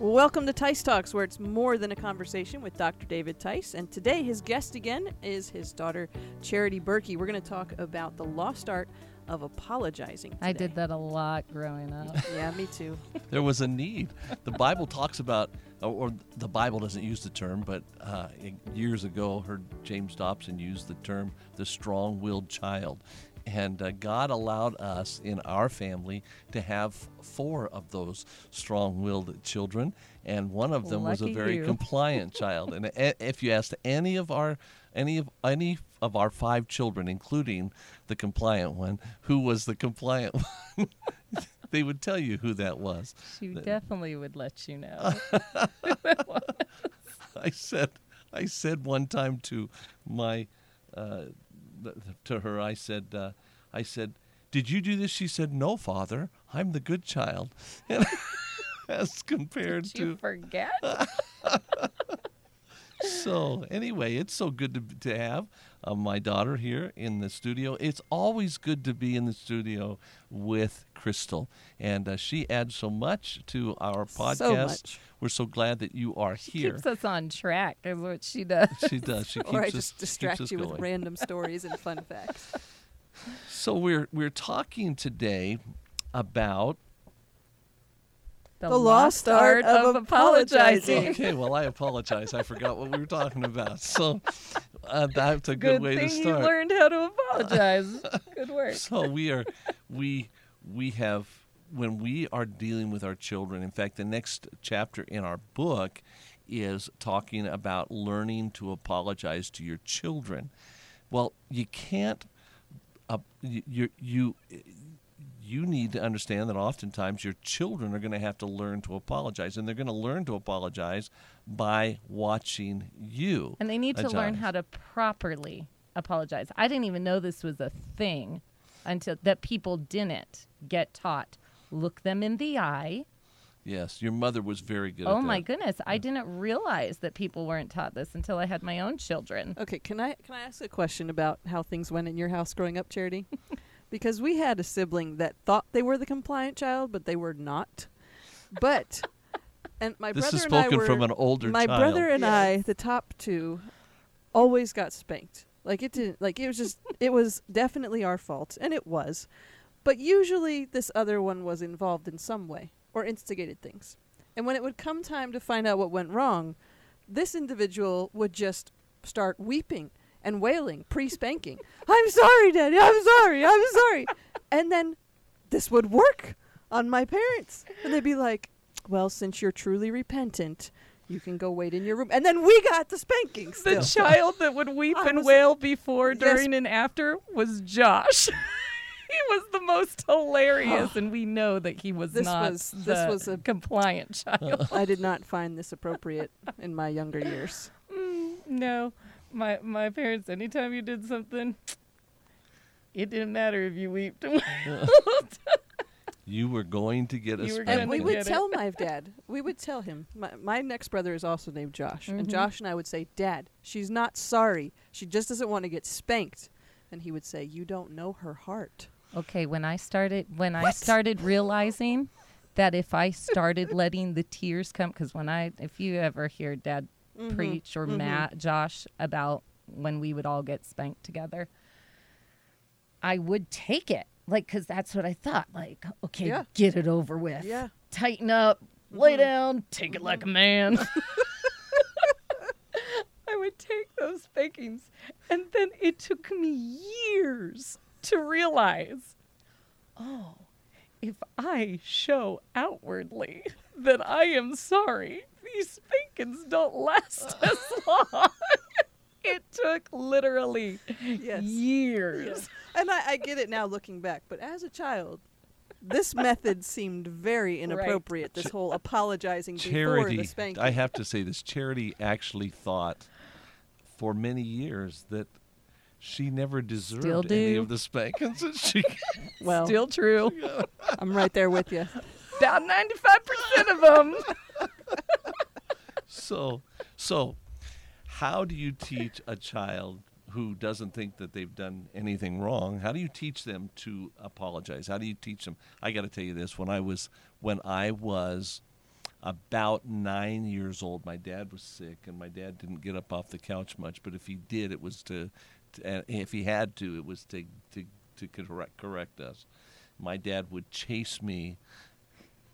Welcome to Tice Talks, where it's more than a conversation with Dr. David Tice. And today, his guest again is his daughter, Charity Berkey. We're going to talk about the lost art of apologizing. I did that a lot growing up. Yeah, me too. there was a need. The Bible talks about, or the Bible doesn't use the term, but uh, years ago, heard James Dobson use the term the strong willed child. And uh, God allowed us in our family to have four of those strong willed children. And one of them was a very you. compliant child. And if you asked any of our any of any of our five children, including the compliant one, who was the compliant one, they would tell you who that was. She definitely would let you know. I said, I said one time to my, uh, to her, I said, uh, I said, did you do this? She said, no, father, I'm the good child. And as compared Did you to, forget? so anyway, it's so good to, to have uh, my daughter here in the studio. It's always good to be in the studio with Crystal, and uh, she adds so much to our podcast. So much. We're so glad that you are here. She keeps us on track is what she does. She does. She keeps or I us, just keeps distract us you with random stories and fun facts. So we're we're talking today about. The lost art of apologizing. Okay, well I apologize. I forgot what we were talking about. So uh, that's a good, Good way thing to you learned how to apologize. Good work. So we are we we have when we are dealing with our children. In fact, the next chapter in our book is talking about learning to apologize to your children. Well, you can't. Uh, you, you you you need to understand that oftentimes your children are going to have to learn to apologize, and they're going to learn to apologize by watching you. And they need to learn how to properly apologize. I didn't even know this was a thing until that people didn't get taught. Look them in the eye. Yes, your mother was very good. Oh at my that. goodness, I didn't realize that people weren't taught this until I had my own children. Okay, can I can I ask a question about how things went in your house growing up, Charity? because we had a sibling that thought they were the compliant child, but they were not. But and my This brother is and I were from an older my child. brother and I, the top two, always got spanked. Like it didn't like it was just it was definitely our fault, and it was. But usually this other one was involved in some way or instigated things. And when it would come time to find out what went wrong, this individual would just start weeping and wailing pre-spanking. I'm sorry, Daddy. I'm sorry. I'm sorry. and then this would work on my parents. And they'd be like, "Well, since you're truly repentant, you can go wait in your room." And then we got the spanking The child that would weep I and wail before, Yes. during, and after was Josh. he was the most hilarious, and we know that he was This not was- this was a- compliant child. I did not find this appropriate in my younger years. Mm, no, my my parents. Anytime you did something, it didn't matter if you weeped. You were going to get a You were spanking. And we would get it. tell my dad. We would tell him. My, my next brother is also named Josh, and Mhm. Josh and I would say, "Dad, she's not sorry. She just doesn't want to get spanked." And he would say, "You don't know her heart." okay, when I started when I started realizing that if I started letting the tears come, because when I if you ever hear Dad Mhm, preach or mhm. Matt Josh about when we would all get spanked together, I would take it. Like, because that's what I thought. Like, okay, Yeah. get it over with. Yeah. Tighten up, lay Mhm. down, take it like a man. I would take those spankings. And then it took me years to realize oh, if I show outwardly that I am sorry, these spankings don't last as long. it took literally Yes. years. Yes. And I, I get it now looking back, but as a child, this method seemed very inappropriate. This whole apologizing before the Charity, spanking. I have to say this. Charity actually thought for many years that she never deserved any of the spankings that she. well, Still true. I'm right there with you. About 95% of them. so, so, how do you teach a child who doesn't think that they've done anything wrong? How do you teach them to apologize? How do you teach them? I got to tell you this: when I was when I was about nine years old. My dad was sick, and my dad didn't get up off the couch much. But if he did, it was to, to if he had to, it was to to to correct correct us. My dad would chase me.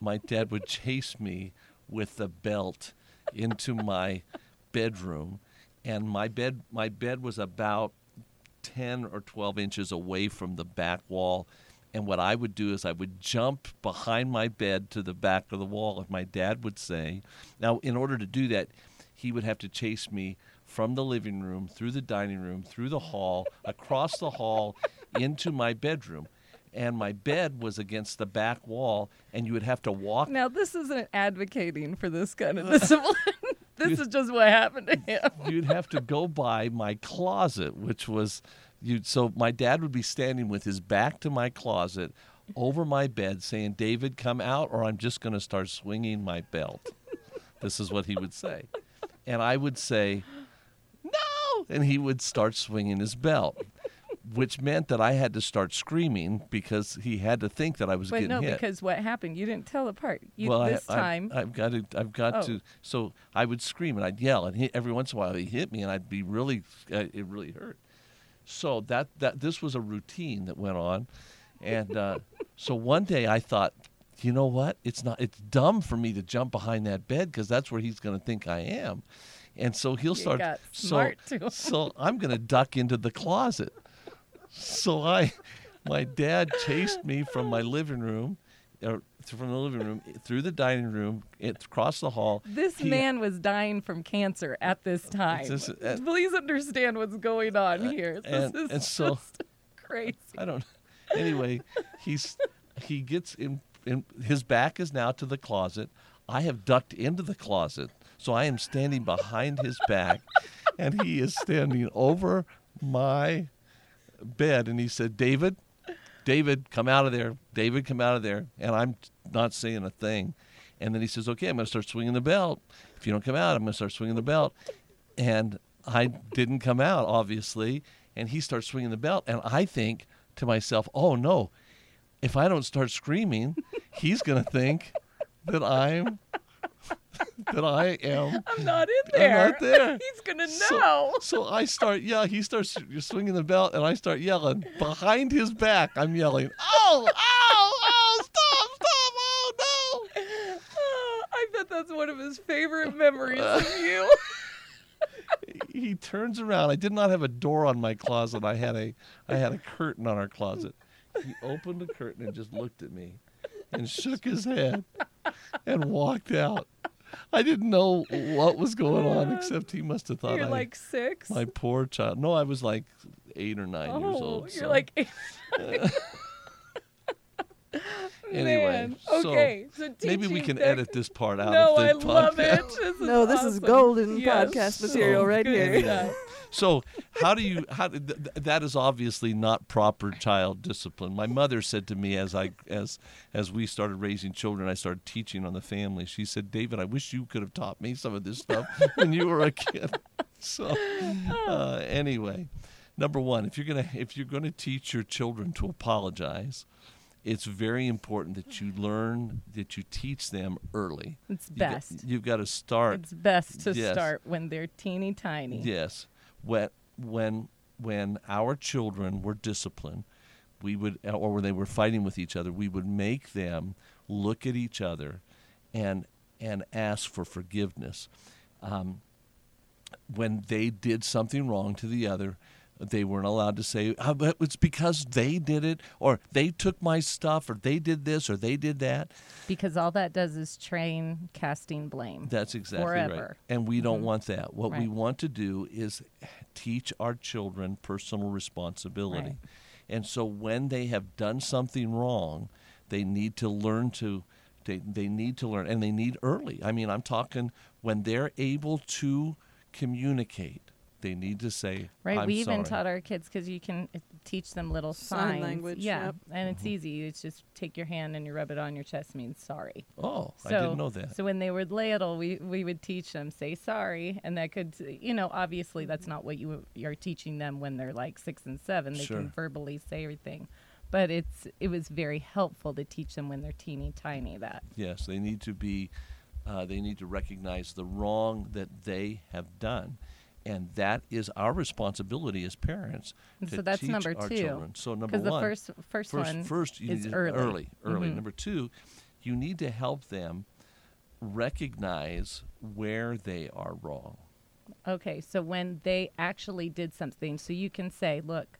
My dad would chase me with the belt into my bedroom, and my bed my bed was about ten or twelve inches away from the back wall and what I would do is I would jump behind my bed to the back of the wall, and my dad would say, now, in order to do that, he would have to chase me from the living room, through the dining room, through the hall, across the hall, into my bedroom. And my bed was against the back wall, and you would have to walk. Now, this isn't advocating for this kind of discipline. this is just what happened to him. You'd have to go by my closet, which was you so my dad would be standing with his back to my closet over my bed saying david come out or i'm just going to start swinging my belt this is what he would say and i would say no and he would start swinging his belt which meant that i had to start screaming because he had to think that i was But getting no, hit because what happened? You didn't tell the part. You, well, this I, time, I, have got to, I've got Oh. to. So I would scream and I'd yell, and he, every once in a while he hit me, and I'd be really, uh, it really hurt. So that that this was a routine that went on, and uh, so one day I thought, you know what? It's not. It's dumb for me to jump behind that bed because that's where he's going to think I am, and so he'll start. so so I'm going to duck into the closet. So I, my dad chased me from my living room, or from the living room through the dining room, it, across the hall. this He- man was dying from cancer at this time. Uh, Please understand what's going on here. This and- is and so- just crazy. I don't. Anyway, he's he gets in, in. His back is now to the closet. I have ducked into the closet, so I am standing behind his back, and he is standing over my bed. And he said, "David, David, come out of there. David, come out of there." And I'm not saying a thing. And then he says, "Okay, I'm going to start swinging the belt. If you don't come out, I'm going to start swinging the belt." And I didn't come out, obviously. And he starts swinging the belt, and I think to myself, "Oh no! If I don't start screaming, he's going to think that I'm that I am I'm not in I'm there. not there. He's gonna so, know. So I start, yeah, he starts swinging the belt, and I start yelling behind his back. I'm yelling, "Oh, oh, oh! Stop, stop! Oh no!" Oh, I bet that's one of his favorite memories of you. He turns around. I did not have a door on my closet. I had a, I had a curtain on our closet. He opened the curtain and just looked at me, and shook his head, and walked out. I didn't know what was going on, except he must have thought I You're I, like six. my poor child. No, I was like eight or nine years oh, old. you're so- like. Anyway, Man. so Okay, so Maybe we can tech- edit this part out No, of I the love podcast. it. This is No, this is golden Yes. podcast material So right here. stuff. So, how do you? How th- th- that is obviously not proper child discipline. My mother said to me as I as as we started raising children, I started teaching on the family. She said, "David, I wish you could have taught me some of this stuff when you were a kid." So, uh, anyway, number one, if you're gonna if you're gonna teach your children to apologize, it's very important that you learn that you teach them early. It's You got- best. you've got to start It's best to Yes. start when they're teeny tiny. Yes, when when when our children were disciplined, we would, or when they were fighting with each other, we would make them look at each other, and and ask for forgiveness. Um, when they did something wrong to the other, they weren't allowed to say, "Ah, but "It's because they did it," or "They took my stuff," or "They did this," or "They did that." Because all that does is train casting blame. That's exactly right. And we don't Mhm. want that. What we want to do is teach our children personal responsibility. Right. And so when they have done something wrong, they need to learn to they, they need to learn and they need early. I mean, I'm talking when they're able to communicate, they need to say Right. I'm we even sorry." taught our kids because you can teach them little Sign signs. language, Yeah, yep. and it's Mhm. easy. It's just take your hand and you rub it on your chest means sorry. Oh, I So- didn't know that. So when they were little, we we would teach them say sorry, and that could you know obviously that's not what you you're teaching them when they're like six and seven. They Sure. can verbally say everything, but it's it was very helpful to teach them when they're teeny tiny that. Yes, they need to be Uh, they need to recognize the wrong that they have done. And that is our responsibility as parents And to so that's teach number our two. children. So number Because the one, first first, first, one first you is early. early, early. Mhm. Number two, you need to help them recognize where they are wrong. Okay, so when they actually did something, so you can say, look,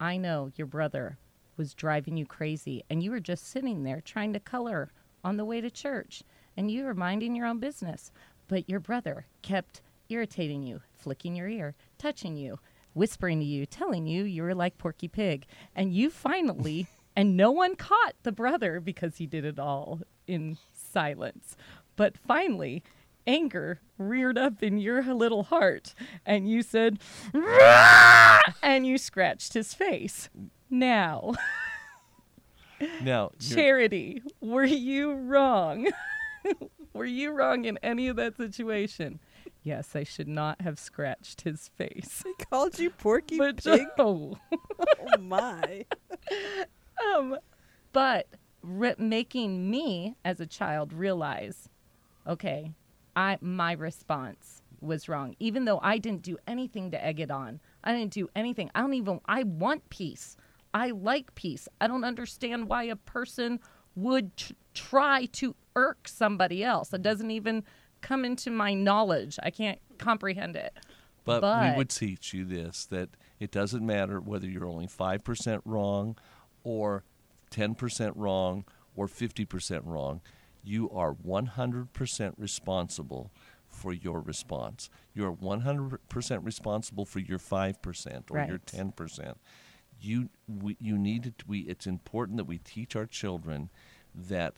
I know your brother was driving you crazy, and you were just sitting there trying to color on the way to church, and you were minding your own business. But your brother kept irritating you, flicking your ear, touching you, whispering to you, telling you you were like Porky Pig. And you finally, and no one caught the brother because he did it all in silence. But finally, anger reared up in your little heart, and you said, "Rah!" and you scratched his face. Now, Now, Charity, were you wrong? were you wrong in any of that situation? Yes, I should not have scratched his face. He called you Porky But Pig. oh, oh my! um, but re- making me as a child realize, okay, I my response was wrong, even though I didn't do anything to egg it on. I didn't do anything. I don't even. I want peace. I like peace. I don't understand why a person would tr- try to irk somebody else. It doesn't even come into my knowledge. I can't comprehend it. But, But- we would teach you this that it doesn't matter whether you're only 5% wrong or 10% wrong or 50% wrong. You are 100% responsible for your response. You're 100% responsible for your 5% or your 10%. You we, you need to we it's important that we teach our children that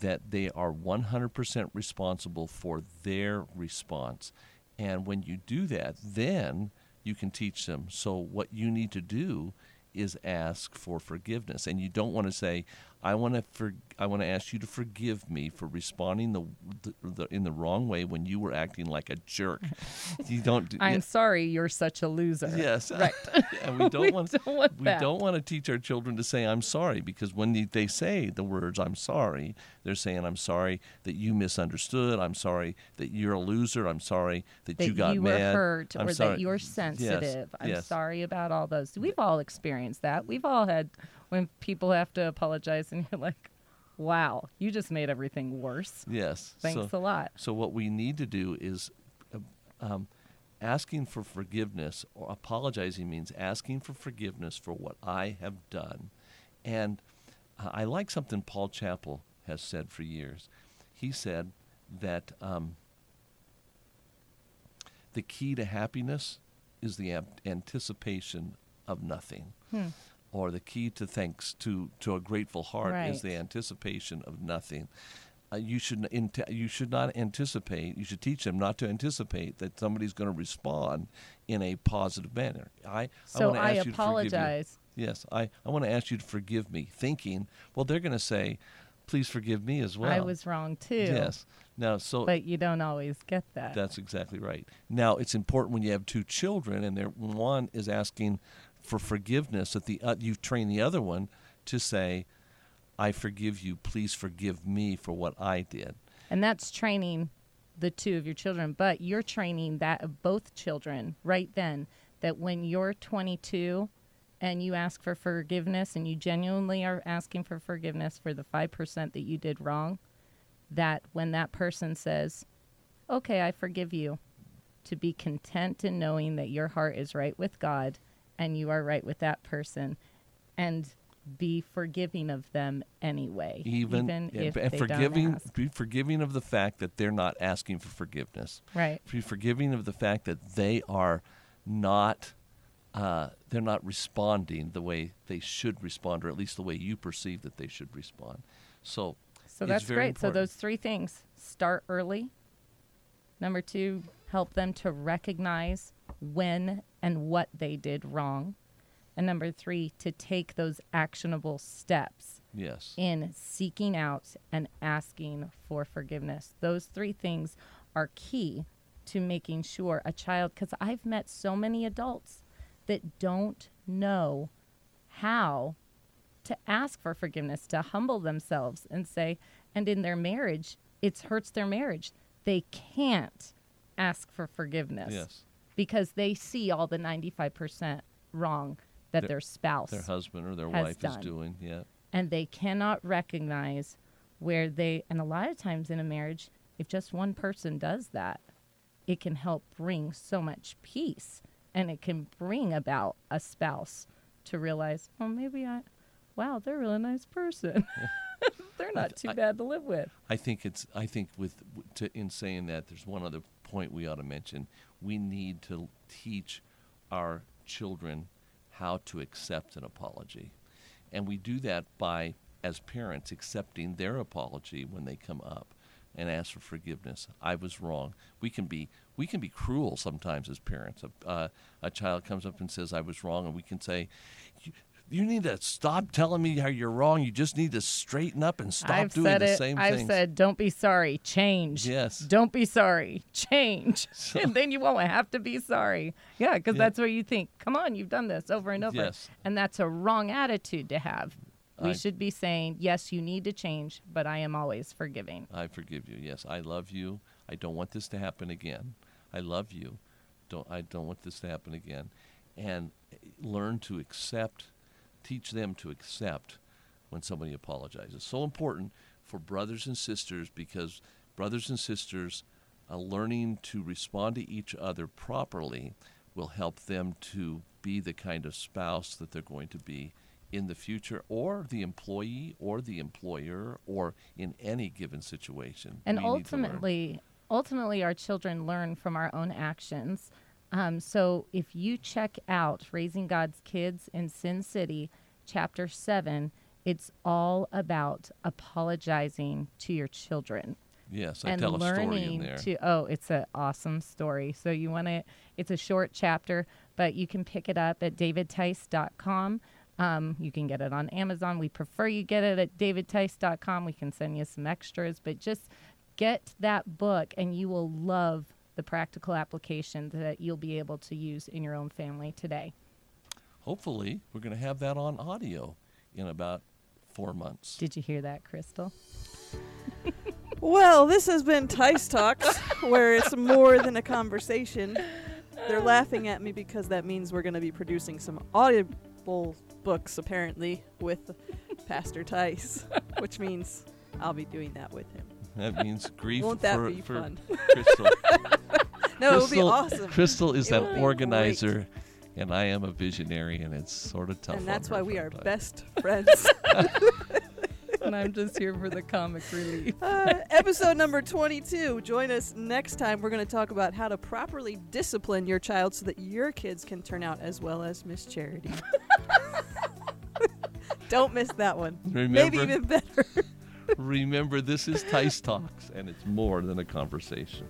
that they are 100% responsible for their response. And when you do that, then you can teach them. So, what you need to do is ask for forgiveness. And you don't want to say, I want to for, I want to ask you to forgive me for responding the, the, the in the wrong way when you were acting like a jerk. you don't do, I'm yeah, sorry, you're such a loser. Yes. Right. and we don't We want don't want we that. don't want to teach our children to say I'm sorry because when they- say the words I'm sorry, they're saying I'm sorry that you misunderstood. I'm sorry that you're a loser. I'm sorry that, that you got were mad. hurt I'm or sorry. that you're Yes, sensitive. I'm yes. sorry about all those. We've all experienced that. We've all had when people have to apologize and you're like, "Wow, you just made everything worse." Yes. Thanks so, a lot. So what we need to do is uh, um, asking for forgiveness or apologizing means asking for forgiveness for what I have done. And uh, I like something Paul Chappell has said for years. He said that um, the key to happiness is the ant- anticipation of nothing. Hmm. Or the key to thanks to, to a grateful heart is the anticipation of nothing. Uh, you should int- you should not anticipate. You should teach them not to anticipate that somebody's going to respond in a positive manner. I I So want to I, ask you to forgive you. apologize. Yes, I, I want to ask you to forgive me, thinking, well, they're going to say, please forgive me as well. I was wrong too. Yes. Now, so But you don't always get that. that's exactly right. Now, it's important when you have two children and they're, one is asking for forgiveness that the uh, you train the other one to say, "I forgive you. Please forgive me for what I did." And that's training the two of your children, but you're training that of both children right then that when you're 22 and you ask for forgiveness and you genuinely are asking for forgiveness for the 5% that you did wrong, that when that person says, "Okay, I forgive you," to be content in knowing that your heart is right with God and you are right with that person and be forgiving of them anyway, Even, even yeah, if and they forgiving, don't ask. be forgiving of the fact that they're not asking for forgiveness. Right. Be forgiving of the fact that they are not. Uh, they're not responding the way they should respond, or at least the way you perceive that they should respond. So, So that's very great. So those three things start early. Number two, help them to recognize when and what they did wrong. And number three, to take those actionable steps yes, in seeking out and asking for forgiveness. Those three things are key to making sure a child, because I've met so many adults that don't know how to ask for forgiveness, to humble themselves and say, and in their marriage, it hurts their marriage. They can't ask for forgiveness Yes. Because they see all the 95% wrong that Their- their spouse Their husband or their wife done. is doing. Yeah. and they cannot recognize where they and a lot of times in a marriage if just one person does that it can help bring so much peace and it can bring about a spouse to realize oh maybe i wow they're a really nice person they're not too I- bad to live with I think it's. I think with to, in saying that, there's one other point we ought to mention. We need to teach our children how to accept an apology, and we do that by, as parents, accepting their apology when they come up and ask for forgiveness. I was wrong. We can be we can be cruel sometimes as parents. A, uh, a child comes up and says, "I was wrong," and we can say. "You- need to stop telling me how you're wrong. You just need to straighten up and stop i've doing the it same i've things. said don't be sorry change Yes. don't be sorry change So- and then you won't have to be sorry yeah because Yeah. that's what you think come on you've done this over and over Yes. and that's a wrong attitude to have we I- should be saying yes you need to change but i am always forgiving I forgive you. Yes, I love you. I don't want this to happen again. I love you. Don't I don't want this to happen again. And eh, learn to accept, teach them to accept when somebody apologizes. So important for brothers and sisters because brothers and sisters uh, learning to respond to each other properly will help them to be the kind of spouse that they're going to be in the future or the employee or the employer or in any given situation. and We need to learn. ultimately ultimately our children learn from our own actions um, so if you check out raising god's kids in sin city chapter 7 it's all about apologizing to your children. Yes, I and tell a story in learning there. to oh it's an awesome story. So you want to it's a short chapter but you can pick it up at davidtice.com um, you can get it on amazon. We prefer you get it at davidtice.com we can send you some extras but just get that book and you will love the practical application that you'll be able to use in your own family today Hopefully, we're going to have that on audio in about four months. did you hear that crystal Well, this has been Tice Talks, where it's more than a conversation. They're laughing at me because that means we're going to be producing some audible books, apparently, with Pastor Tice, which means I'll be doing that with him. That means grief Won't that for, be for fun? Crystal. No, it would be Crystal- awesome. Crystal is It that would be organizer, and I am a visionary, and it's sort of tough. and that's why we are sometimes. best friends. and i'm just here for the comic relief Uh, episode number 22. Join us next time. We're going to talk about how to properly discipline your child so that your kids can turn out as well as Miss Charity. Don't miss that one. Remember, Maybe even better. remember, this is Tice Talks, and it's more than a conversation.